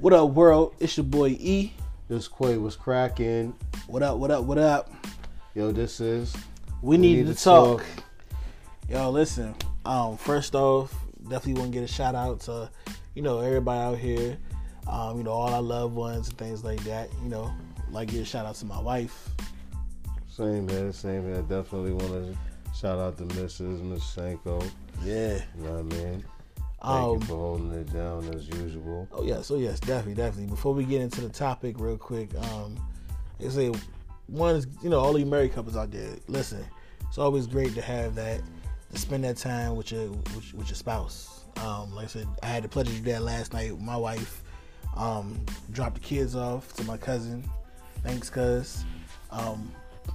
What up, world? It's your boy E. This Quay was cracking. What up? What up? What up? Yo, this is. We, need, to talk. Yo, listen. Um, first off, definitely want to get a shout out to, you know, everybody out here. Um, you know, all our loved ones and things like that. You know, like get a shout out to my wife. Same here, same here. Definitely want to shout out to Mrs. Miss Sanko. Yeah. You know what I mean? Thank Um, you for holding it down as usual. Oh yes, oh yes, definitely, definitely. Before we get into the topic, real quick, um, they say one is you know all you married couples out there. Listen, it's always great to have that to spend that time with your with, with your spouse. Um, like I said, I had the pleasure to do that last night with my wife. Um, dropped the kids off to my cousin. Thanks, cuz. Um,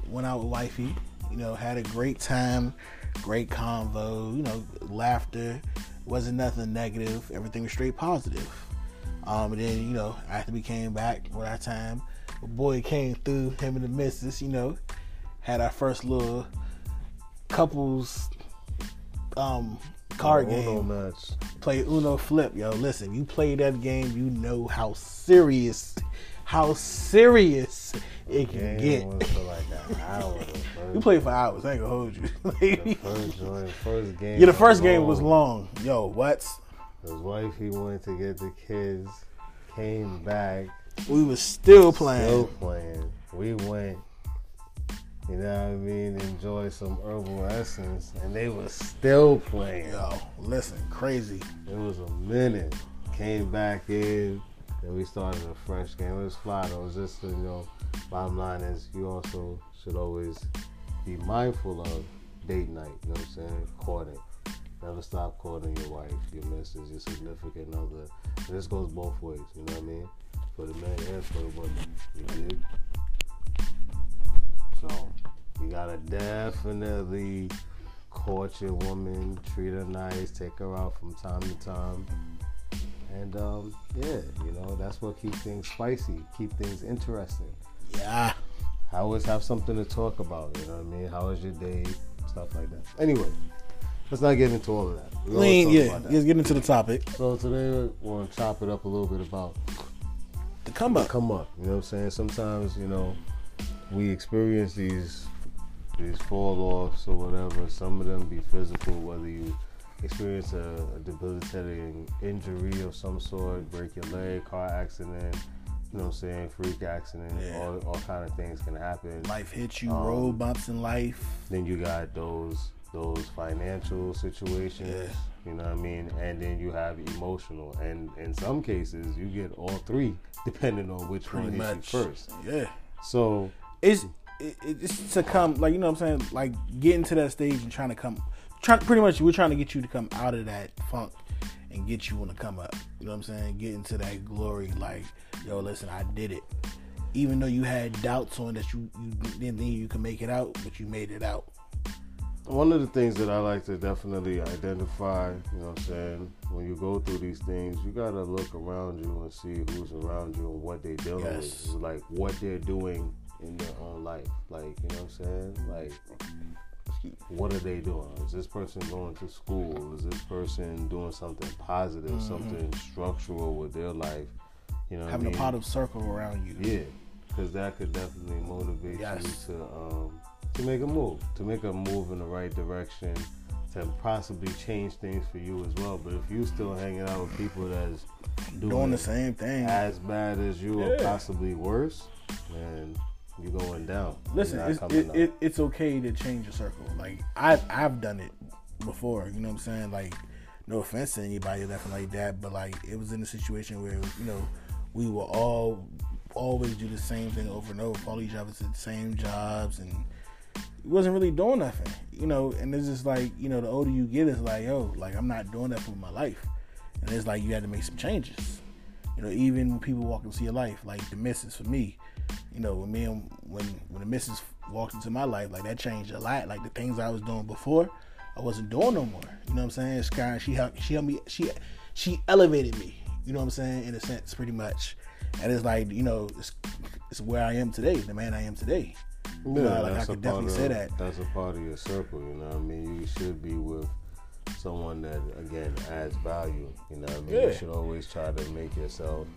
went out with wifey. You know, had a great time, great convo. You know, laughter. Wasn't nothing negative. Everything was straight positive. Um, and then, you know, after we came back with our time, a boy came through, him and the missus, you know, had our first little couples um card Uno game. match. Play Uno Flip, yo. Listen, you play that game, you know how serious, how serious it can get. like an hour. The We played for hours. I ain't gonna hold you. the first joint, first game. yeah, the first game was long. Yo, what? His wife, he went to get the kids, came back, We was still playing. still playing. We went, you know what I mean, enjoy some herbal essence, and they was still playing. Yo, listen, crazy. It was a minute. Came back in, and we started a fresh game. It was fly. It was just, you know, bottom line is you also should always be mindful of date night. You know what I'm saying? Courting. Never stop courting your wife, your missus, your significant other. And this goes both ways. You know what I mean? For the man and for the woman. You dig? So you gotta definitely court your woman, treat her nice, take her out from time to time. And um, yeah, you know, that's what keeps things spicy, keep things interesting. Yeah. I always have something to talk about, you know what I mean? How was your day? Stuff like that. Anyway, let's not get into all of that. We ain't, yeah, that. let's get into the topic. So today we want to chop it up a little bit about The come up. come up. You know what I'm saying? Sometimes, you know, we experience these these fall offs or whatever. Some of them be physical, whether you experience a, a debilitating injury of some sort, break your leg, car accident, you know what I'm saying, freak accident, Yeah. all, all kind of things can happen. Life hits you, Um, road bumps in life. Then you got those those financial situations, Yeah. you know what I mean, and then you have emotional, and in some cases you get all three, depending on which Pretty one much. hits you first. Yeah. So It's it, it's to come like you know what I'm saying like getting to that stage and trying to come trying pretty much we're trying to get you to come out of that funk and get you on the come up. You know what I'm saying? Get into that glory like yo listen I did it. Even though you had doubts on that you, you didn't think you could make it out, but you made it out. one of the things that I like to definitely identify, you know what I'm saying, when you go through these things, you gotta look around you and see who's around you and what they're dealing Yes. with, like what they're doing in their own life, like you know what I'm saying, like. What are they doing? Is this person going to school? Is this person doing something positive, Mm-hmm. something structural with their life? You know, what I Having a mean? positive circle around you. Yeah, because that could definitely motivate Yes. you to um, to make a move, to make a move in the right direction, to possibly change things for you as well. But if you're still hanging out with people that's doing, Doing the same thing. as bad as you or possibly worse, then you're going down. Listen, it's, it, it, it's okay to change your circle. Like I I've done it before. You know what I'm saying? Like no offense to anybody or nothing like that, but like it was in a situation where you know we were all always do the same thing over and over, each other to the same jobs, and it wasn't really doing nothing. You know, and it's just like you know the older you get, it's like yo, like I'm not doing that for my life, and it's like you had to make some changes. You know, even when people walk into your life, like the misses for me, you know, when me and when when the missus walked into my life, like that changed a lot. Like the things I was doing before, I wasn't doing no more. You know what I'm saying? Of she helped she helped me she she elevated me. You know what I'm saying? In a sense, pretty much. And it's like you know, it's it's where I am today, the man I am today. You know, like I could definitely of, say that. That's a part of your circle, you know what I mean? You should be with someone that, again, adds value, you know what I mean? Yeah. You should always try to make yourself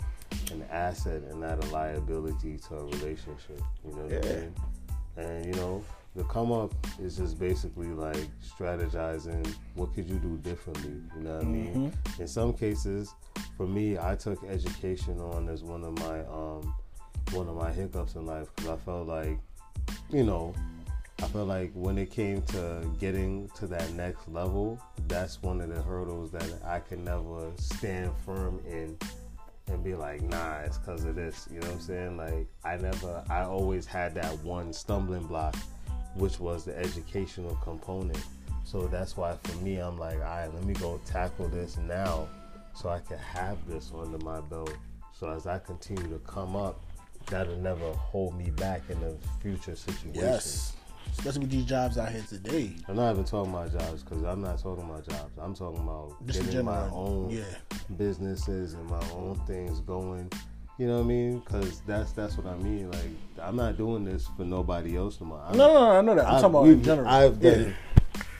an asset and not a liability to a relationship. You know what I mean? And you know, the come up is just basically like strategizing what could you do differently. You know what I mean? In some cases, for me, I took education on as one of my um one of my hiccups in life because I felt like, you know, I felt like when it came to getting to that next level, that's one of the hurdles that I could never stand firm in and be like, nah, it's because of this. You know what I'm saying? Like, I never, I always had that one stumbling block, which was the educational component. So that's why for me, I'm like, all right, let me go tackle this now so I can have this under my belt. So as I continue to come up, that'll never hold me back in the future situations. Yes. Especially with these jobs out here today. I'm not even talking about jobs because I'm not talking about jobs. I'm talking about Just in getting my general. own Yeah. businesses and my own things going. You know what I mean? Because that's that's what I mean. Like I'm not doing this for nobody else. No, more. I'm, No, no, no, I know that. I'm I've- talking about in general. I've yeah. done.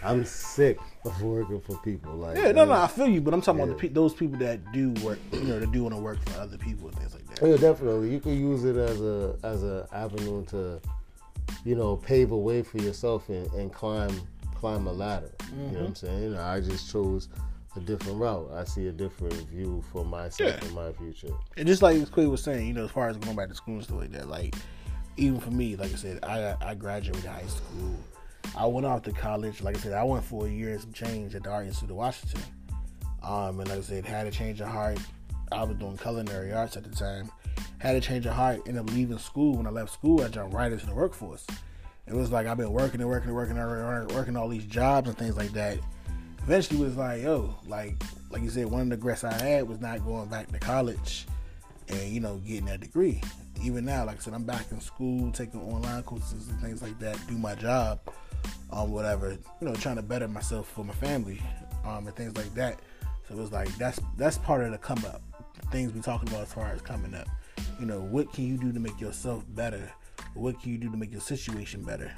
I'm sick of working for people. Like Yeah, no, no, I feel you, but I'm talking about Yeah. the pe- those people that do work, you know, that do want to work for other people and things like that. Yeah, definitely. You can use it as a as a avenue to, you know, pave a way for yourself and, and climb climb a ladder. You know Mm-hmm. what I'm saying? I just chose a different route. I see a different view for myself Yeah. and my future. And just like Quay was saying, you know, as far as going back to school and stuff like that, like even for me, like I said, I I graduated high school. I went off to college. Like I said, I went for a year and some change at the Art Institute of Washington. Um, and like I said, had a change of heart. I was doing culinary arts at the time. Had a change of heart. Ended up leaving school. When I left school, I jumped right into the workforce. It was like I've been working and working and working and working, all these jobs and things like that. Eventually, was like, yo, like like you said, one of the regrets I had was not going back to college and you know getting that degree. Even now, like I said, I'm back in school, taking online courses and things like that, do my job, um, whatever. You know, trying to better myself for my family, um, and things like that. So it was like that's that's part of the come up. Things we're talking about as far as coming up. You know, what can you do to make yourself better? What can you do to make your situation better?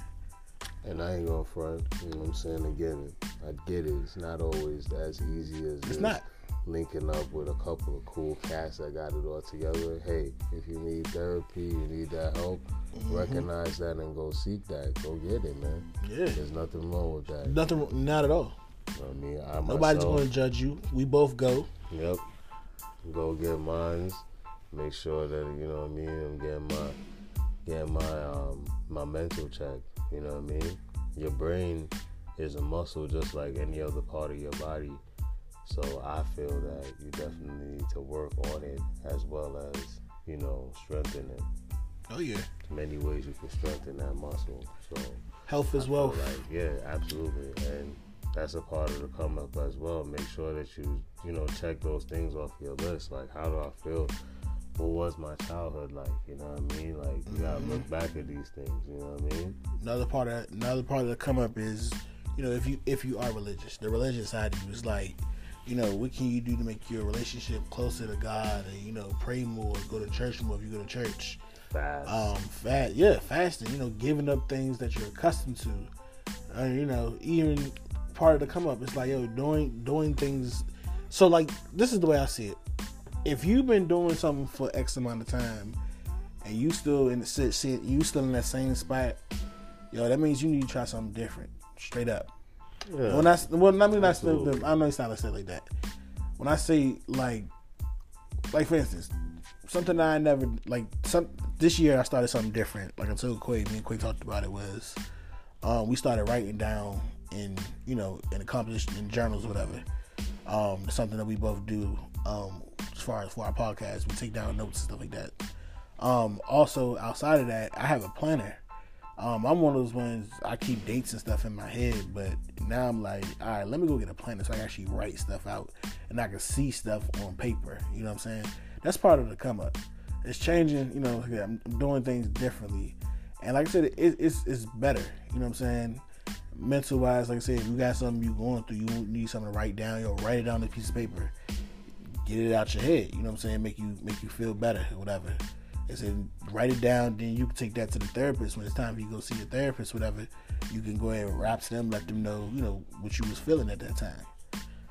And I ain't gonna front. You know what I'm saying? Again, I get it. It's not always as easy as just not. linking up with a couple of cool cats that got it all together. Hey, if you need therapy, you need that help, Mm-hmm. recognize that and go seek that. Go get it, man. Yeah, There's nothing wrong with that. nothing, not at all. You know I mean? I Nobody's myself, going to judge you. We both go. Yep. Go get mines. Make sure that you know what I mean. I'm getting my getting my um my mental check. You know what I mean. Your brain is a muscle just like any other part of your body. So I feel that you definitely need to work on it as well as you know strengthen it. Oh yeah, Many ways you can strengthen that muscle. So health as well. Like, yeah, absolutely. And that's a part of the come up as well. Make sure that you, you know, check those things off your list. Like, how do I feel? What was my childhood like? You know what I mean? Like, you gotta look Mm-hmm. back at these things. You know what I mean? another part of another part of the come up is, you know, if you if you are religious, the religious side of you is like, you know, what can you do to make your relationship closer to God and you know pray more, go to church more if you go to church. Fast. Um, fast, yeah, fasting. You know, giving up things that you're accustomed to. Uh, you know, even part of the come up is like yo doing doing things. So like this is the way I see it. If you've been doing something for X amount of time, and you still in the sit, sit you still in that same spot, yo, that means you need to try something different, straight up. yeah. When I well, I mean, I still, I know it's not say like that. When I say like, like for instance, something that I never like. Some this year I started something different. Like I told Quay, me and Quay talked about it was, um, we started writing down in you know in accomplished in journals, whatever. Um, something that we both do. Um, as far as for our podcast, we take down notes and stuff like that. Um, also outside of that, I have a planner. Um, I'm one of those ones I keep dates and stuff in my head, but now I'm like, all right, let me go get a planner so I can actually write stuff out and I can see stuff on paper. You know what I'm saying? That's part of the come up. It's changing. You know, I'm doing things differently, and like I said, it, it's it's better. You know what I'm saying? Mental wise, like I said, if you got something you going through, you need something to write down. Yo, write it down on a piece of paper. Get it out your head. You know what I'm saying? Make you make you feel better or whatever. I said, write it down, then you can take that to the therapist. When it's time for you to go see your therapist, whatever, you can go ahead and rap to them, let them know, you know, what you was feeling at that time.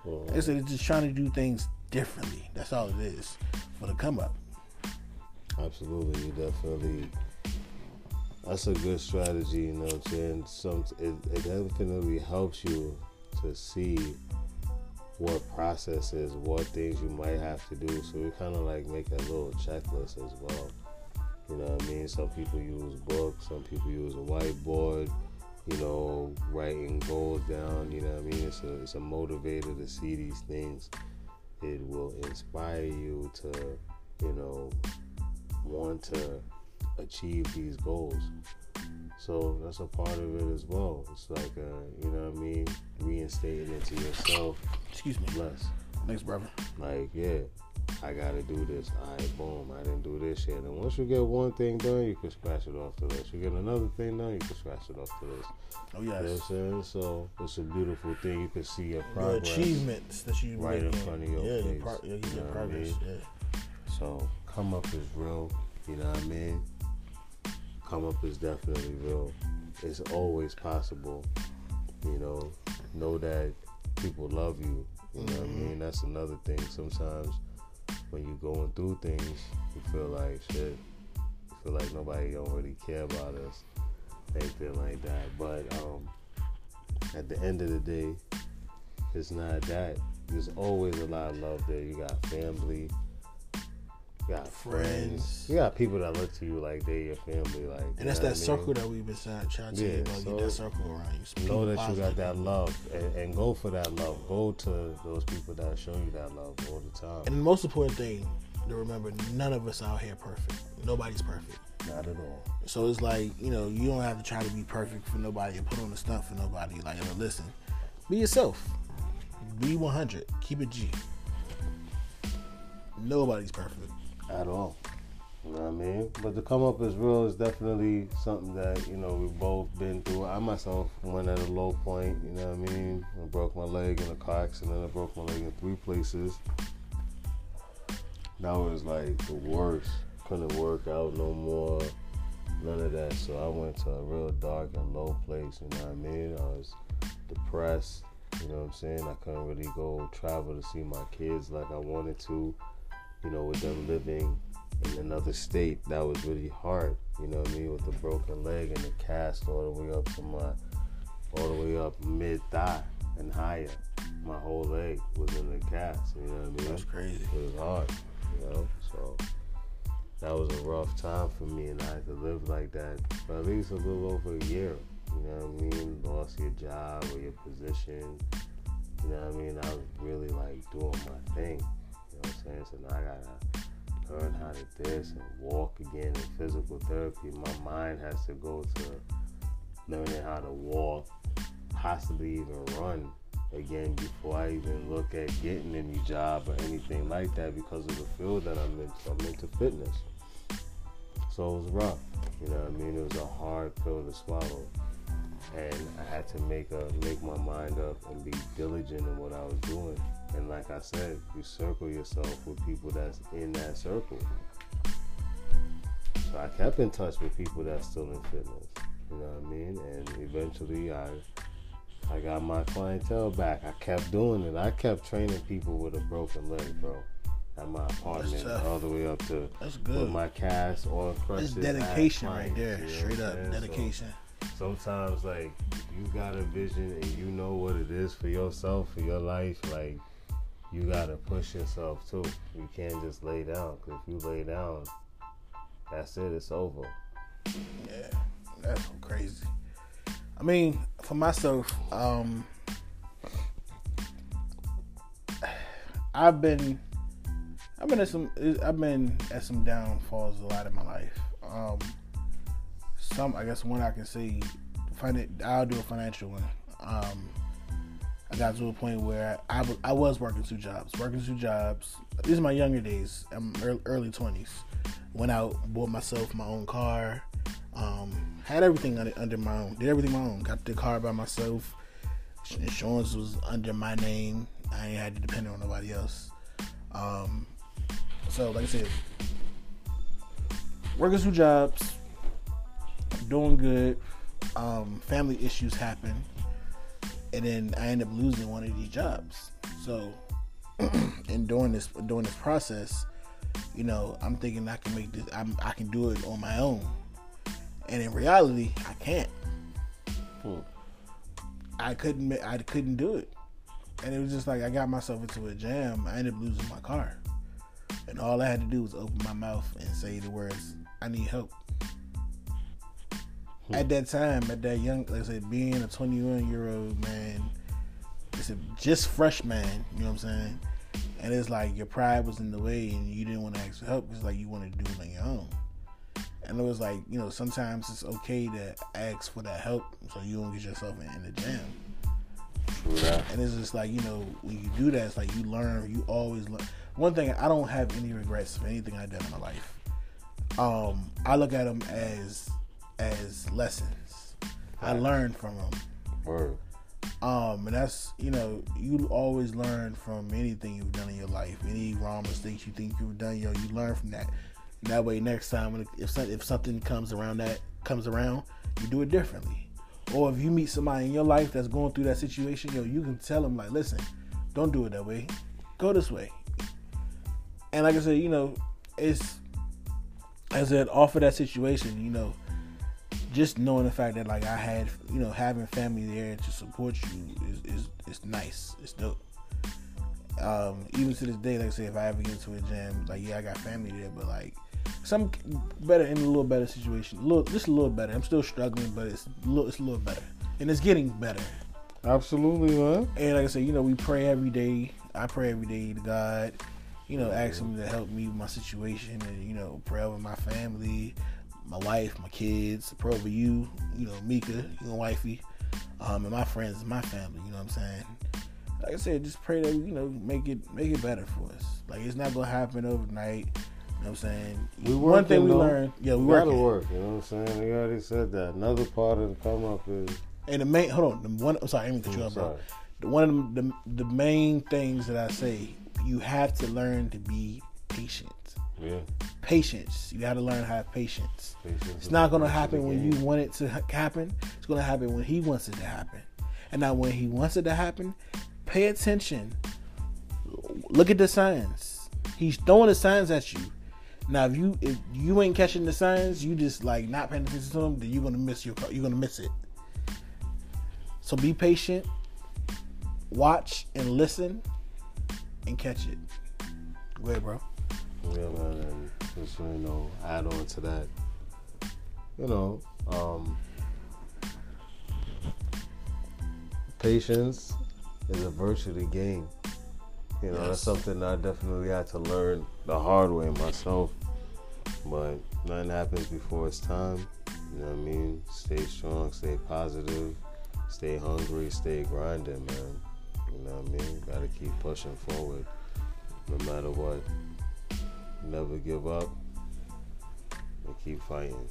Mm-hmm. Like I said, it's just trying to do things differently. That's all it is for the come up. Absolutely, you definitely. That's a good strategy, you know what I'm saying? Some it, it definitely helps you to see what processes, what things you might have to do. So we kind of like make a little checklist as well. You know what I mean? Some people use books, some people use a whiteboard. You know, writing goals down. You know what I mean? It's a it's a motivator to see these things. It will inspire you to, you know, want to achieve these goals. So that's a part of it as well. It's like, uh, you know what I mean? Reinstating it to yourself. Excuse me. Bless. Thanks, brother. Like, yeah, I gotta do this. All right, boom, I didn't do this yet. And once you get one thing done, you can scratch it off the list. You get another thing done, you can scratch it off the list. Oh You know what I'm saying? So it's a beautiful thing. You can see your Your progress. achievements that you right in front of your yeah, face. Your pro- yeah, You your know what I progress. mean? Yeah. So come up is real. You know what I mean? Come up is definitely real. It's always possible. You know, know that people love you. You know what I mean? That's another thing. Sometimes when you're going through things, you feel like shit. You feel like nobody don't really care about us. Anything like that. But um, at the end of the day, it's not that. There's always a lot of love there. You got family, you got friends. You got people that look to you like they your family. Like, And that's that I circle that we've been trying to Yeah, you so Get that circle around you. Know that you got that love and, and go for that love. Go to those people that show you that love all the time. And the most important thing to remember: none of us out here perfect. Nobody's perfect. Not at all. So it's like you know you don't have to try to be perfect for nobody or put on the stunt for nobody. Like, listen, be yourself. Be 100. Keep it G. Nobody's perfect. At all. You know what I mean? But to come up as real is definitely something that, you know, we've both been through. I myself went at a low point, you know what I mean? I broke my leg in a car accident. I broke my leg in three places. That was like the worst. Couldn't work out no more. None of that. So I went to a real dark and low place, you know what I mean? I was depressed. You know what I'm saying? I couldn't really go travel to see my kids like I wanted to you know, with them living in another state, that was really hard. You know what I mean? With the broken leg and the cast all the way up to my, all the way up mid thigh and higher. My whole leg was in the cast. You know what I mean? That's crazy. It was hard. You know, so that was a rough time for me, and I had to live like that for at least a little over a year. You know what I mean? Lost your job or your position. You know what I mean? I was really like doing my thing. Know what I'm saying? So now I gotta learn how to this and walk again in physical therapy. My mind has to go to learning how to walk, possibly even run again before I even look at getting any job or anything like that because of the field that I'm in. I'm into fitness. So it was rough. You know what I mean? It was a hard pill to swallow. And I had to make a make my mind up and be diligent in what I was doing. And like I said, you circle yourself with people that's in that circle. So I kept in touch with people that's still in fitness. You know what I mean? And eventually I I got my clientele back. I kept doing it. I kept training people with a broken leg, bro. At my apartment, all the way up to That's with good. my cast or That's crutches. Had dedication right there. Straight up. I'm? So- Dedication. Sometimes like you got a vision and you know what it is for yourself for your life like you gotta push yourself too you can't just lay down because if you lay down that's it it's over Yeah, that's crazy. I mean, for myself, um, I've been, I've been at some, I've been at some downfalls a lot in my life. Um, some, I guess, one I can say, I'll do a financial one. Um, I got to a point where I, I was working two jobs, working two jobs. These are my younger days. I'm early, 20s. Went out, bought myself my own car, um, had everything under, under my own, did everything my own. Got the car by myself. Insurance was under my name. I ain't had to depend on nobody else. Um, so, like I said, working two jobs, doing good. Um, family issues happen, and then I end up losing one of these jobs. So, in doing this, during this process, you know, I'm thinking I can make this. I'm, I can do it on my own, and in reality, I can't. Hmm. I couldn't. I couldn't do it, and it was just like I got myself into a jam. I ended up losing my car, and all I had to do was open my mouth and say the words, "I need help." At that time, at that young, like I said, being a 21 year old man, it's a just fresh man. You know what I'm saying? And it's like your pride was in the way, and you didn't want to ask for help. It's like you wanted to do it on your own. And it was like, you know, sometimes it's okay to ask for that help so you don't get yourself in, in the jam. That. And it's just like, you know, when you do that, it's like you learn, you always learn. One thing, I don't have any regrets for anything I've done in my life. Um, I look at them as as lessons. I learned from them. Word. Um, and that's you know, you always learn from anything you've done in your life. Any wrong mistakes you think you've done, yo, you learn from that. That way, next time when if some- if something comes around that comes around, you do it differently. Or if you meet somebody in your life that's going through that situation, yo, you can tell them like, listen, don't do it that way, go this way. And like I said, you know, it's as an off of that situation, you know, just knowing the fact that like I had, you know, having family there to support you is is, is nice. It's dope. Um, even to this day, like I say, if I ever get into a jam, like yeah, I got family there, but like some better in a little better situation, little just a little better. I'm still struggling, but it's a little, it's a little better, and it's getting better. Absolutely, man. And like I said, you know, we pray every day. I pray every day to God. You know, ask Him to help me with my situation, and you know, pray over my family, my wife, my kids, over you. You know, Mika, you know, wifey, um, and my friends, and my family. You know what I'm saying? Like I said, just pray that you know, make it make it better for us. Like it's not gonna happen overnight. You know what I'm saying? We One thing working, we though. learned, yeah, we We gotta working. work. You know what I'm saying? They already said that. Another part of the come up is. And the main, hold on, the one. I'm sorry, I didn't mean to cut you off, bro. Sorry. the- one of the, the the main things that I say, you have to learn to be patient. Yeah. Patience. You got to learn how to have patience. Patience It's not going to happen when you want it to happen. It's going to happen when he wants it to happen. And now, when he wants it to happen, pay attention. Look at the signs. He's throwing the signs at you. Now, if you if you ain't catching the signs, you just like not paying attention to them, then you're gonna miss your. You're gonna miss it. So be patient, watch and listen, and catch it. Go ahead, bro. Yeah, man, and just you know, add on to that. You know, um, patience is a virtue to gain. You know, that's Yes. something I definitely had to learn the hard way myself. But nothing happens before it's time. You know what I mean? Stay strong, stay positive, stay hungry, stay grinding, man. You know what I mean? Gotta keep pushing forward no matter what. Never give up and keep fighting.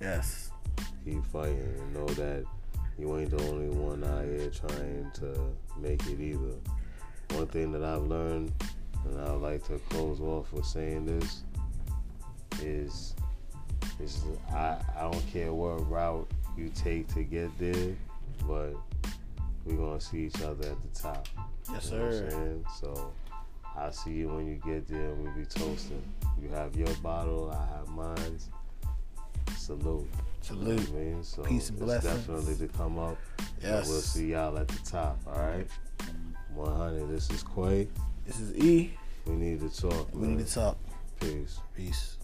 Yes. Keep fighting and know that you ain't the only one out here trying to make it either. One thing that I've learned, and I would like to close off with saying this, is is I, I don't care what route you take to get there, but we're gonna see each other at the top. Yes, You know what I'm sir. saying? So I'll see you when you get there and we'll be toasting. You have your bottle, I have mine. Salute. You know Salute. I mean? So Peace and blessings. definitely to come up. Yes. And we'll see y'all at the top, all right? 100. This is Quay. This is E. We need to talk. We man. need to talk. Peace. Peace.